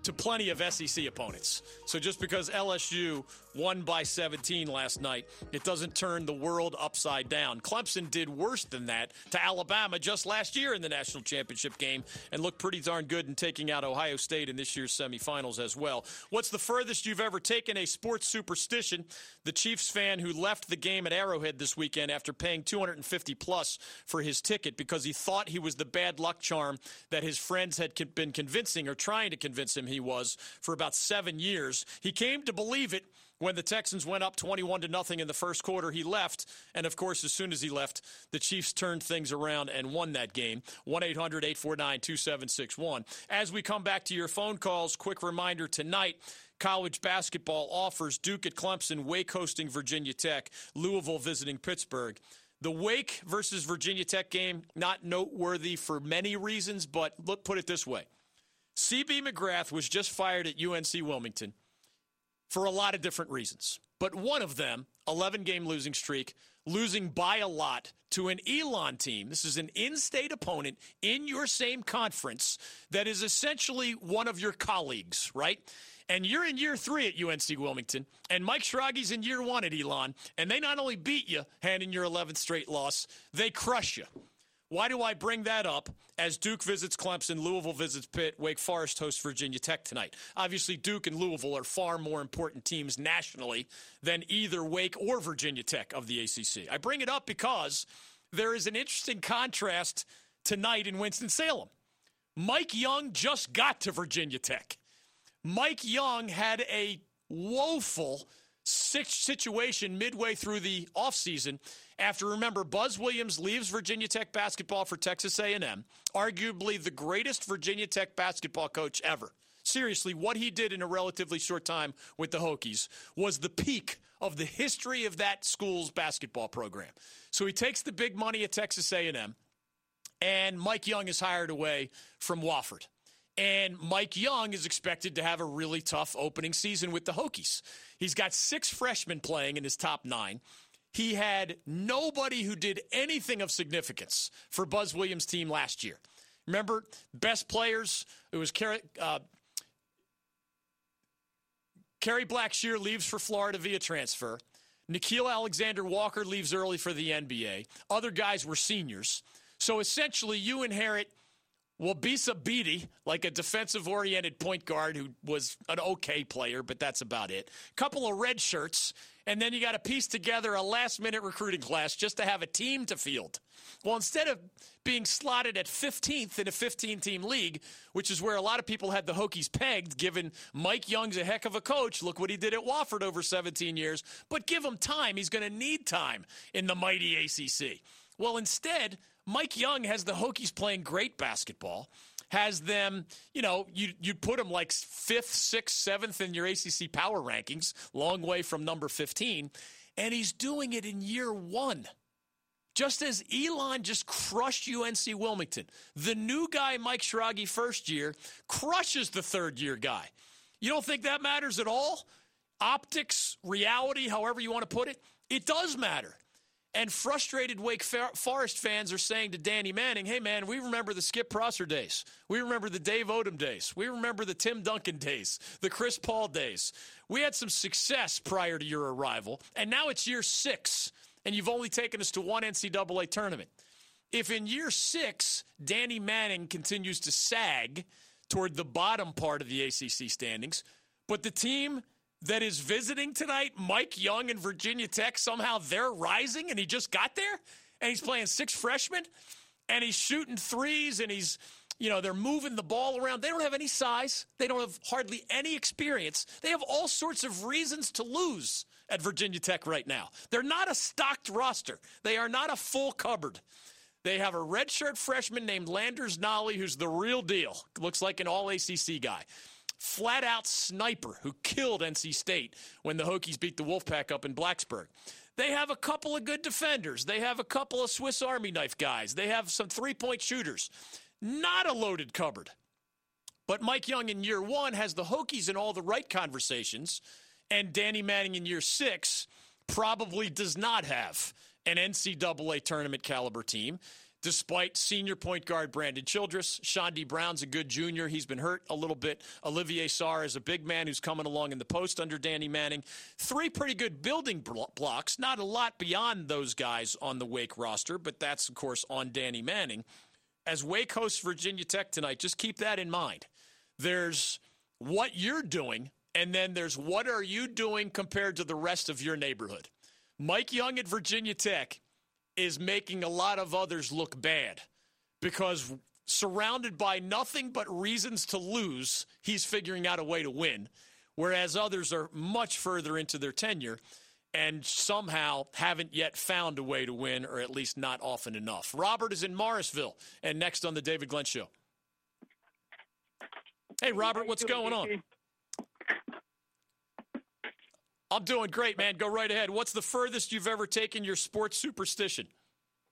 to plenty of SEC opponents. So just because LSU won by 17 last night, it doesn't turn the world upside down. Clemson did worse than that to Alabama just last year in the national championship game and looked pretty darn good in taking out Ohio State in this year's semifinals as well. What's the furthest you've ever taken a sports superstition? The Chiefs fan who left the game at Arrowhead this weekend after paying 250 plus for his ticket because he thought he was the bad luck charm that his friends had been convincing or trying to convince him he was for about 7 years. He came to believe it when the Texans went up 21 to nothing in the first quarter, he left. And of course, as soon as he left, the Chiefs turned things around and won that game. 1 800 849 2761. As we come back to your phone calls, quick reminder tonight college basketball offers Duke at Clemson, Wake hosting Virginia Tech, Louisville visiting Pittsburgh. The Wake versus Virginia Tech game, not noteworthy for many reasons, but look, put it this way. CB McGrath was just fired at UNC Wilmington for a lot of different reasons. But one of them, 11 game losing streak, losing by a lot to an Elon team. This is an in state opponent in your same conference that is essentially one of your colleagues, right? And you're in year three at UNC Wilmington, and Mike Schrage's in year one at Elon, and they not only beat you, handing your 11th straight loss, they crush you. Why do I bring that up as Duke visits Clemson, Louisville visits Pitt, Wake Forest hosts Virginia Tech tonight? Obviously, Duke and Louisville are far more important teams nationally than either Wake or Virginia Tech of the ACC. I bring it up because there is an interesting contrast tonight in Winston-Salem. Mike Young just got to Virginia Tech. Mike Young had a woeful situation midway through the offseason after remember Buzz Williams leaves Virginia Tech basketball for Texas A&M, arguably the greatest Virginia Tech basketball coach ever. Seriously, what he did in a relatively short time with the Hokies was the peak of the history of that school's basketball program. So he takes the big money at Texas A&M and Mike Young is hired away from Wofford. And Mike Young is expected to have a really tough opening season with the Hokies. He's got six freshmen playing in his top nine. He had nobody who did anything of significance for Buzz Williams' team last year. Remember, best players, it was Kerry, uh, Kerry Blackshear leaves for Florida via transfer. Nickeil Alexander Walker leaves early for the NBA. Other guys were seniors. So essentially, you inherit Wabissa Bede, like a defensive oriented point guard who was an okay player, but that's about it. Couple of red shirts, and then you got to piece together a last minute recruiting class just to have a team to field. Well, instead of being slotted at 15th in a 15 team league, which is where a lot of people had the Hokies pegged, given Mike Young's a heck of a coach. Look what he did at Wofford over 17 years. But give him time. He's going to need time in the mighty ACC. Well, instead, Mike Young has the Hokies playing great basketball, has them, you know, you, you'd put them like fifth, sixth, seventh in your ACC power rankings, long way from number 15, and he's doing it in year one. Just as Elon just crushed UNC Wilmington, the new guy, Mike Schrage, first year, crushes the third year guy. You don't think that matters at all? Optics, reality, however you want to put it, it does matter. And frustrated Wake Forest fans are saying to Danny Manning, hey, man, we remember the Skip Prosser days. We remember the Dave Odom days. We remember the Tim Duncan days, the Chris Paul days. We had some success prior to your arrival, and now it's year six, and you've only taken us to one NCAA tournament. If in year six, Danny Manning continues to sag toward the bottom part of the ACC standings, but the team that is visiting tonight, Mike Young and Virginia Tech, somehow they're rising and he just got there and he's playing six freshmen and he's shooting threes and he's, you know, they're moving the ball around. They don't have any size, they don't have hardly any experience. They have all sorts of reasons to lose at Virginia Tech right now. They're not a stocked roster, they are not a full cupboard. They have a redshirt freshman named Landers Nolley, who's the real deal. Looks like an all ACC guy flat out sniper who killed NC State when the Hokies beat the Wolfpack up in Blacksburg. They have a couple of good defenders. They have a couple of Swiss Army knife guys. They have some three point shooters. Not a loaded cupboard. But Mike Young in year one has the Hokies in all the right conversations, and Danny Manning in year six probably does not have an NCAA tournament caliber team despite senior point guard Brandon Childress. Chaundee Brown's a good junior. He's been hurt a little bit. Olivier Sarr is a big man who's coming along in the post under Danny Manning. Three pretty good building blocks. Not a lot beyond those guys on the Wake roster, but that's, of course, on Danny Manning. As Wake hosts Virginia Tech tonight, just keep that in mind. There's what you're doing, and then there's what are you doing compared to the rest of your neighborhood. Mike Young at Virginia Tech is making a lot of others look bad because surrounded by nothing but reasons to lose, he's figuring out a way to win. Whereas others are much further into their tenure and somehow haven't yet found a way to win, or at least not often enough. Robert is in Morrisville, and next on the David Glenn Show. Hey, Robert, what's going on? I'm doing great, man. Go right ahead. What's the furthest you've ever taken your sports superstition?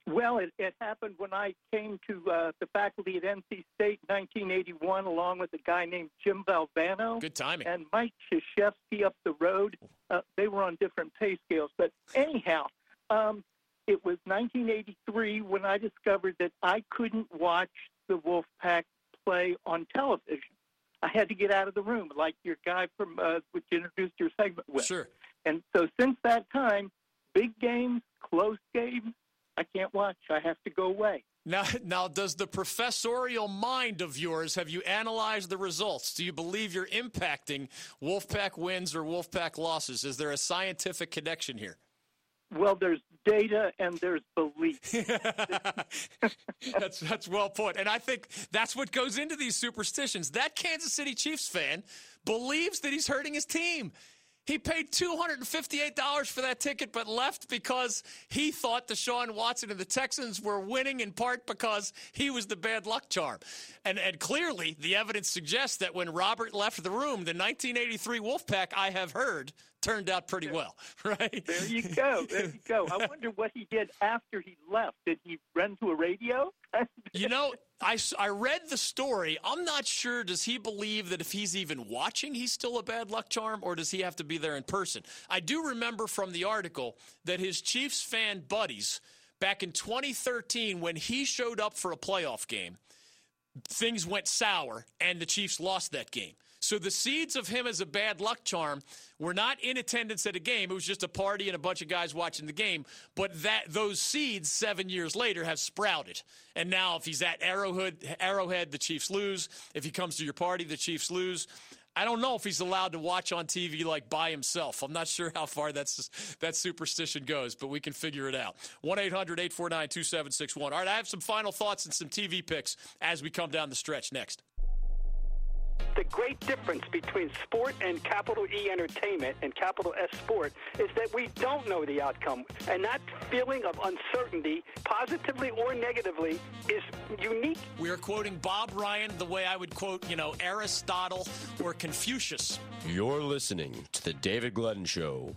Well, it, it happened when I came to uh, the faculty at NC State in 1981, along with a guy named Jim Valvano. Good timing. And Mike Krzyzewski up the road. Uh, they were on different pay scales. But anyhow, um, it was 1983 when I discovered that I couldn't watch the Wolfpack play on television. I had to get out of the room, like your guy from uh, which you introduced your segment with. Sure. And so since that time, big games, close games, I can't watch. I have to go away. Now, now, does the professorial mind of yours have you analyzed the results? Do you believe you're impacting Wolfpack wins or Wolfpack losses? Is there a scientific connection here? Well, there's data and there's belief. that's that's well put, and I think that's what goes into these superstitions. That Kansas City Chiefs fan believes that he's hurting his team. He paid $258 for that ticket, but left because he thought Deshaun Watson and the Texans were winning in part because he was the bad luck charm. And, and clearly, the evidence suggests that when Robert left the room, the 1983 Wolfpack, I have heard, turned out pretty well, right? There you go. There you go. I wonder what he did after he left. Did he run to a radio? You know, I, I read the story. I'm not sure. Does he believe that if he's even watching, he's still a bad luck charm, or does he have to be there in person? I do remember from the article that his Chiefs fan buddies back in 2013, when he showed up for a playoff game, things went sour and the Chiefs lost that game. So the seeds of him as a bad luck charm were not in attendance at a game. It was just a party and a bunch of guys watching the game. But that those seeds seven years later have sprouted. And now if he's at Arrowhead, Arrowhead, the Chiefs lose. If he comes to your party, the Chiefs lose. I don't know if he's allowed to watch on TV like by himself. I'm not sure how far that's that superstition goes, but we can figure it out. 1 800 849 2761. All right, I have some final thoughts and some TV picks as we come down the stretch next the great difference between sport and capital E entertainment and capital S sport is that we don't know the outcome. And that feeling of uncertainty, positively or negatively, is unique. We are quoting Bob Ryan the way I would quote, you know, Aristotle or Confucius. You're listening to The David Glenn Show.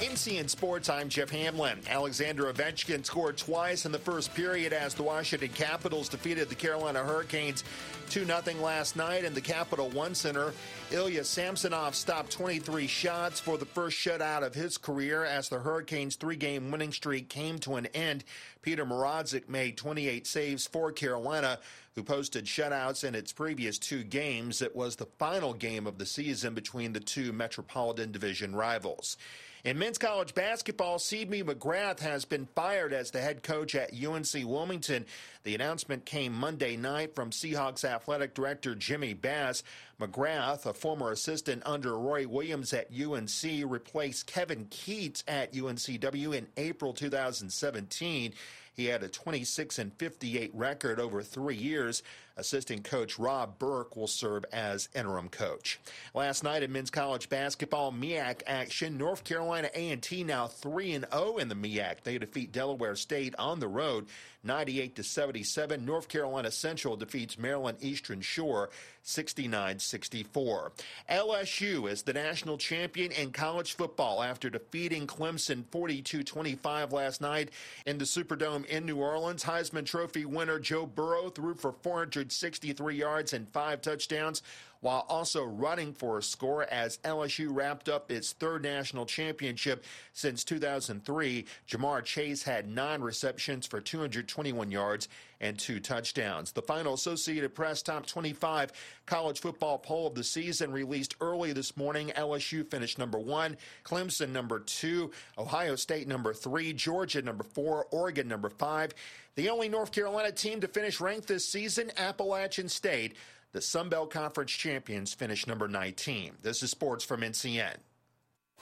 NCN Sports, I'm Jeff Hamlin. Alexander Ovechkin scored twice in the first period as the Washington Capitals defeated the Carolina Hurricanes 2 0 last night in the Capital One Center. Ilya Samsonov stopped 23 shots for the first shutout of his career as the Hurricanes' three game winning streak came to an end. Petr Mrazek made 28 saves for Carolina, who posted shutouts in its previous two games. It was the final game of the season between the two Metropolitan Division rivals. In men's college basketball, Sydney McGrath has been fired as the head coach at UNC Wilmington. The announcement came Monday night from Seahawks athletic director Jimmy Bass. McGrath, a former assistant under Roy Williams at UNC, replaced Kevin Keatts at UNCW in April 2017. He had a 26 and 58 record over three years. Assistant coach Rob Burke will serve as interim coach. Last night in men's college basketball MEAC action, North Carolina A&T now 3 and 0 in the MEAC. They defeat Delaware State on the road 98 to 77. North Carolina Central defeats Maryland Eastern Shore 69 64. LSU is the national champion in college football after defeating Clemson 42 25 last night in the Superdome in New Orleans. Heisman Trophy winner Joe Burrow threw for 463 yards and five touchdowns while also running for a score as LSU wrapped up its third national championship since 2003. Ja'Marr Chase had nine receptions for 221 yards and two touchdowns. The final Associated Press Top 25 college football poll of the season released early this morning. LSU finished number one, Clemson number two, Ohio State number three, Georgia number four, Oregon number five. The only North Carolina team to finish ranked this season, Appalachian State. The Sun Belt Conference champions finished number 19. This is sports from NCN.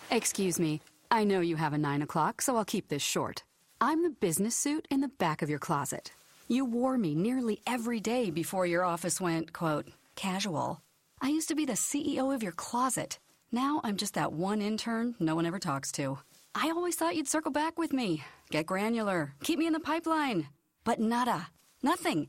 Excuse me. I know you have a 9 o'clock, so I'll keep this short. I'm the business suit in the back of your closet. You wore me nearly every day before your office went, quote, casual. I used to be the CEO of your closet. Now I'm just that one intern no one ever talks to. I always thought you'd circle back with me, get granular, keep me in the pipeline. But nada. Nothing.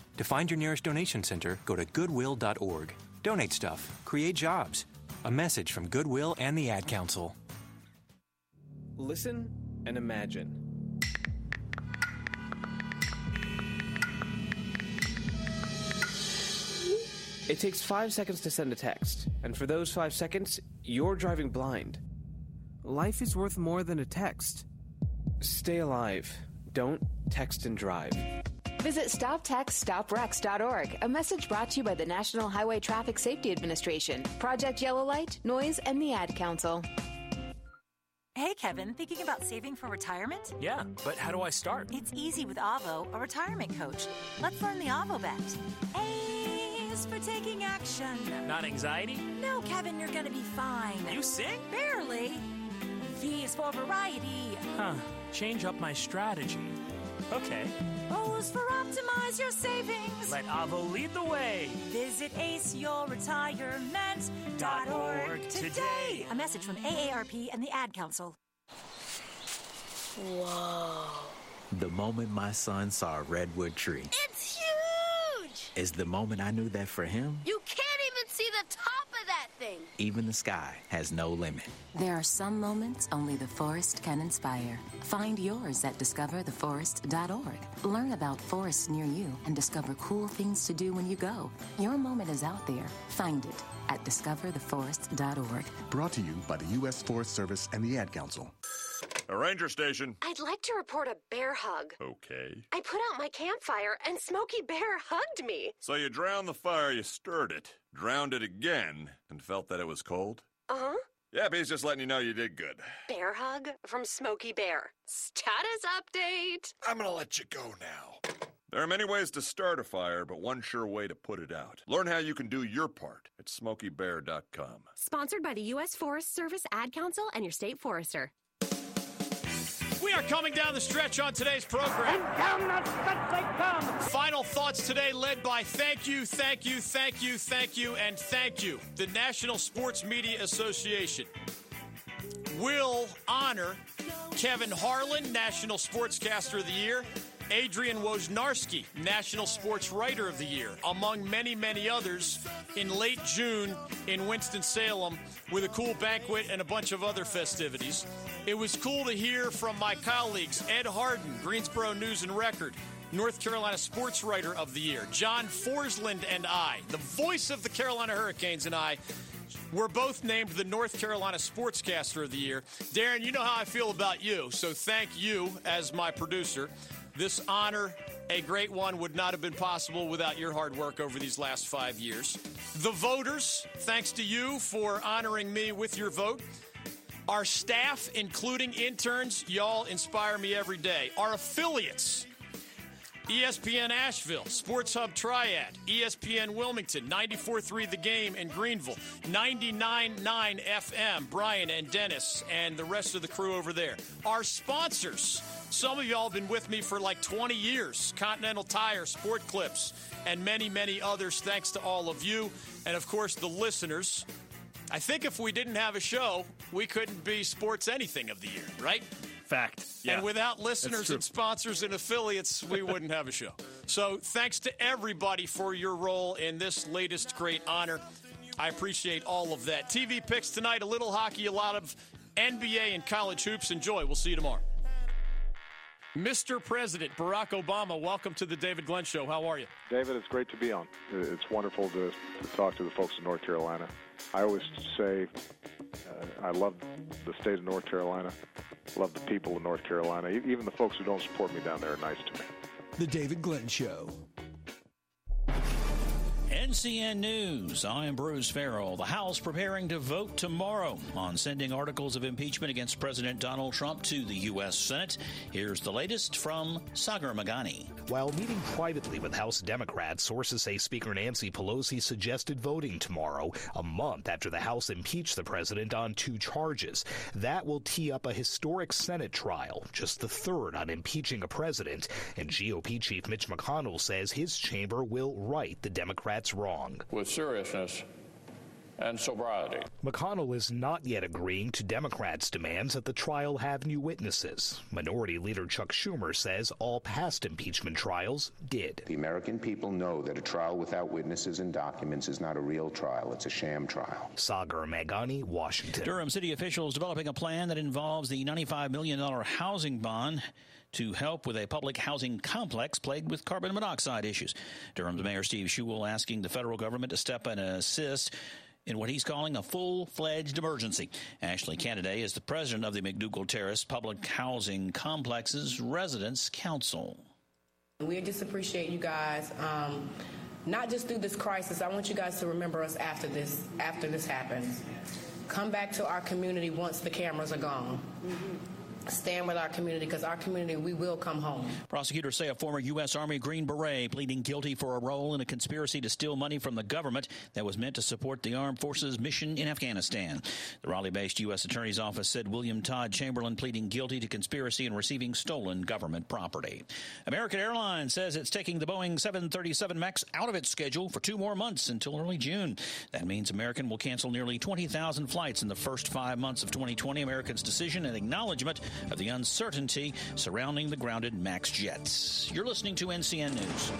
To find your nearest donation center, go to goodwill.org. Donate stuff, create jobs. A message from Goodwill and the Ad Council. Listen and imagine. It takes five seconds to send a text, and for those five seconds, you're driving blind. Life is worth more than a text. Stay alive. Don't text and drive. Visit StopTextStopWrecks.org. A message brought to you by the National Highway Traffic Safety Administration, Project Yellow Light, Noise, and the Ad Council. Hey, Kevin, thinking about saving for retirement? Yeah, but how do I start? It's easy with Avo, a retirement coach. Let's learn the Avo bet. A is for taking action. Not anxiety? No, Kevin, you're gonna be fine. You sing? Barely. V is for variety. Huh. Change up my strategy. Okay. O for optimize your savings. Let Avo lead the way. Visit aceyourretirement.org today. A message from AARP and the Ad Council. Whoa. The moment my son saw a redwood tree It's huge! is the moment I knew that for him, You can't even see the top of even the sky has no limit. There are some moments only the forest can inspire. Find yours at discovertheforest.org. Learn about forests near you and discover cool things to do when you go. Your moment is out there. Find it at discovertheforest.org. Brought to you by the U.S. Forest Service and the Ad Council. A ranger station. I'd like to report a bear hug. Okay. I put out my campfire and Smokey Bear hugged me. So you drowned the fire, you stirred it, drowned it again, and felt that it was cold? Uh huh. Yep, he's just letting you know you did good. Bear hug from Smokey Bear. Status update. I'm gonna let you go now. There are many ways to start a fire, but one sure way to put it out. Learn how you can do your part at smokeybear.com. Sponsored by the U.S. Forest Service Ad Council and your state forester. We are coming down the stretch on today's program. And down the stretch they come. Final thoughts today led by thank you, thank you, thank you, thank you, and thank you. The National Sports Media Association will honor Kevin Harlan, National Sportscaster of the Year, Adrian Wojnarowski, National Sports Writer of the Year, among many, many others, in late June in Winston-Salem with a cool banquet and a bunch of other festivities. It was cool to hear from my colleagues Ed Hardin, Greensboro News and Record, North Carolina Sports Writer of the Year, John Forslund and I, the voice of the Carolina Hurricanes and I, were both named the North Carolina Sportscaster of the Year. Darren, you know how I feel about you, so thank you as my producer. This honor, a great one, would not have been possible without your hard work over these last five years. The voters, thanks to you for honoring me with your vote. Our staff, including interns, y'all inspire me every day. Our affiliates, ESPN Asheville, Sports Hub Triad, ESPN Wilmington, 94.3 The Game in Greenville, 99.9 FM, Brian and Dennis and the rest of the crew over there. Our sponsors, some of y'all have been with me for like 20 years, Continental Tire, Sport Clips, and many, many others. Thanks to all of you. And of course, the listeners. I think if we didn't have a show, we couldn't be Sports Anything of the Year, right? Fact. Yeah. And without listeners and sponsors and affiliates, we wouldn't have a show. So thanks to everybody for your role in this latest great honor. I appreciate all of that. TV picks tonight, a little hockey, a lot of NBA and college hoops. Enjoy. We'll see you tomorrow. Mr. President Barack Obama, welcome to the David Glenn Show. How are you? David, it's great to be on. It's wonderful to, to talk to the folks in North Carolina. I always say uh, I love the state of North Carolina, love the people of North Carolina. Even the folks who don't support me down there are nice to me. The David Glenn Show. NCN News. I am Bruce Farrell. The House preparing to vote tomorrow on sending articles of impeachment against President Donald Trump to the U.S. Senate. Here's the latest from Sagar Meghani. While meeting privately with House Democrats, sources say Speaker Nancy Pelosi suggested voting tomorrow, a month after the House impeached the president on two charges. That will tee up a historic Senate trial, just the third on impeaching a president. And GOP Chief Mitch McConnell says his chamber will right the Democrats wrong. with seriousness and sobriety. McConnell is not yet agreeing to Democrats' demands that the trial have new witnesses. Minority Leader Chuck Schumer says all past impeachment trials did. The American people know that a trial without witnesses and documents is not a real trial, it's a sham trial. Sagar Meghani, Washington. Durham city officials developing a plan that involves the $95 million housing bond to help with a public housing complex plagued with carbon monoxide issues. Durham's Mayor Steve Schewel asking the federal government to step in and assist in what he's calling a full fledged emergency. Ashley Canaday is the president of the McDougald Terrace Public Housing Complexes Residents Council. We just appreciate you guys. Um, not just through this crisis. I want you guys to remember us after this. After this happens, come back to our community once the cameras are gone. Mm-hmm stand with our community because our community, we will come home. Prosecutors say a former U.S. Army Green Beret pleading guilty for a role in a conspiracy to steal money from the government that was meant to support the armed forces mission in Afghanistan. The Raleigh based U.S. Attorney's Office said William Todd Chamberlain pleading guilty to conspiracy and receiving stolen government property. American Airlines says it's taking the Boeing 737 MAX out of its schedule for two more months until early June. That means American will cancel nearly 20,000 flights in the first five months of 2020. American's decision and acknowledgement of the uncertainty surrounding the grounded MAX jets. You're listening to NCN News.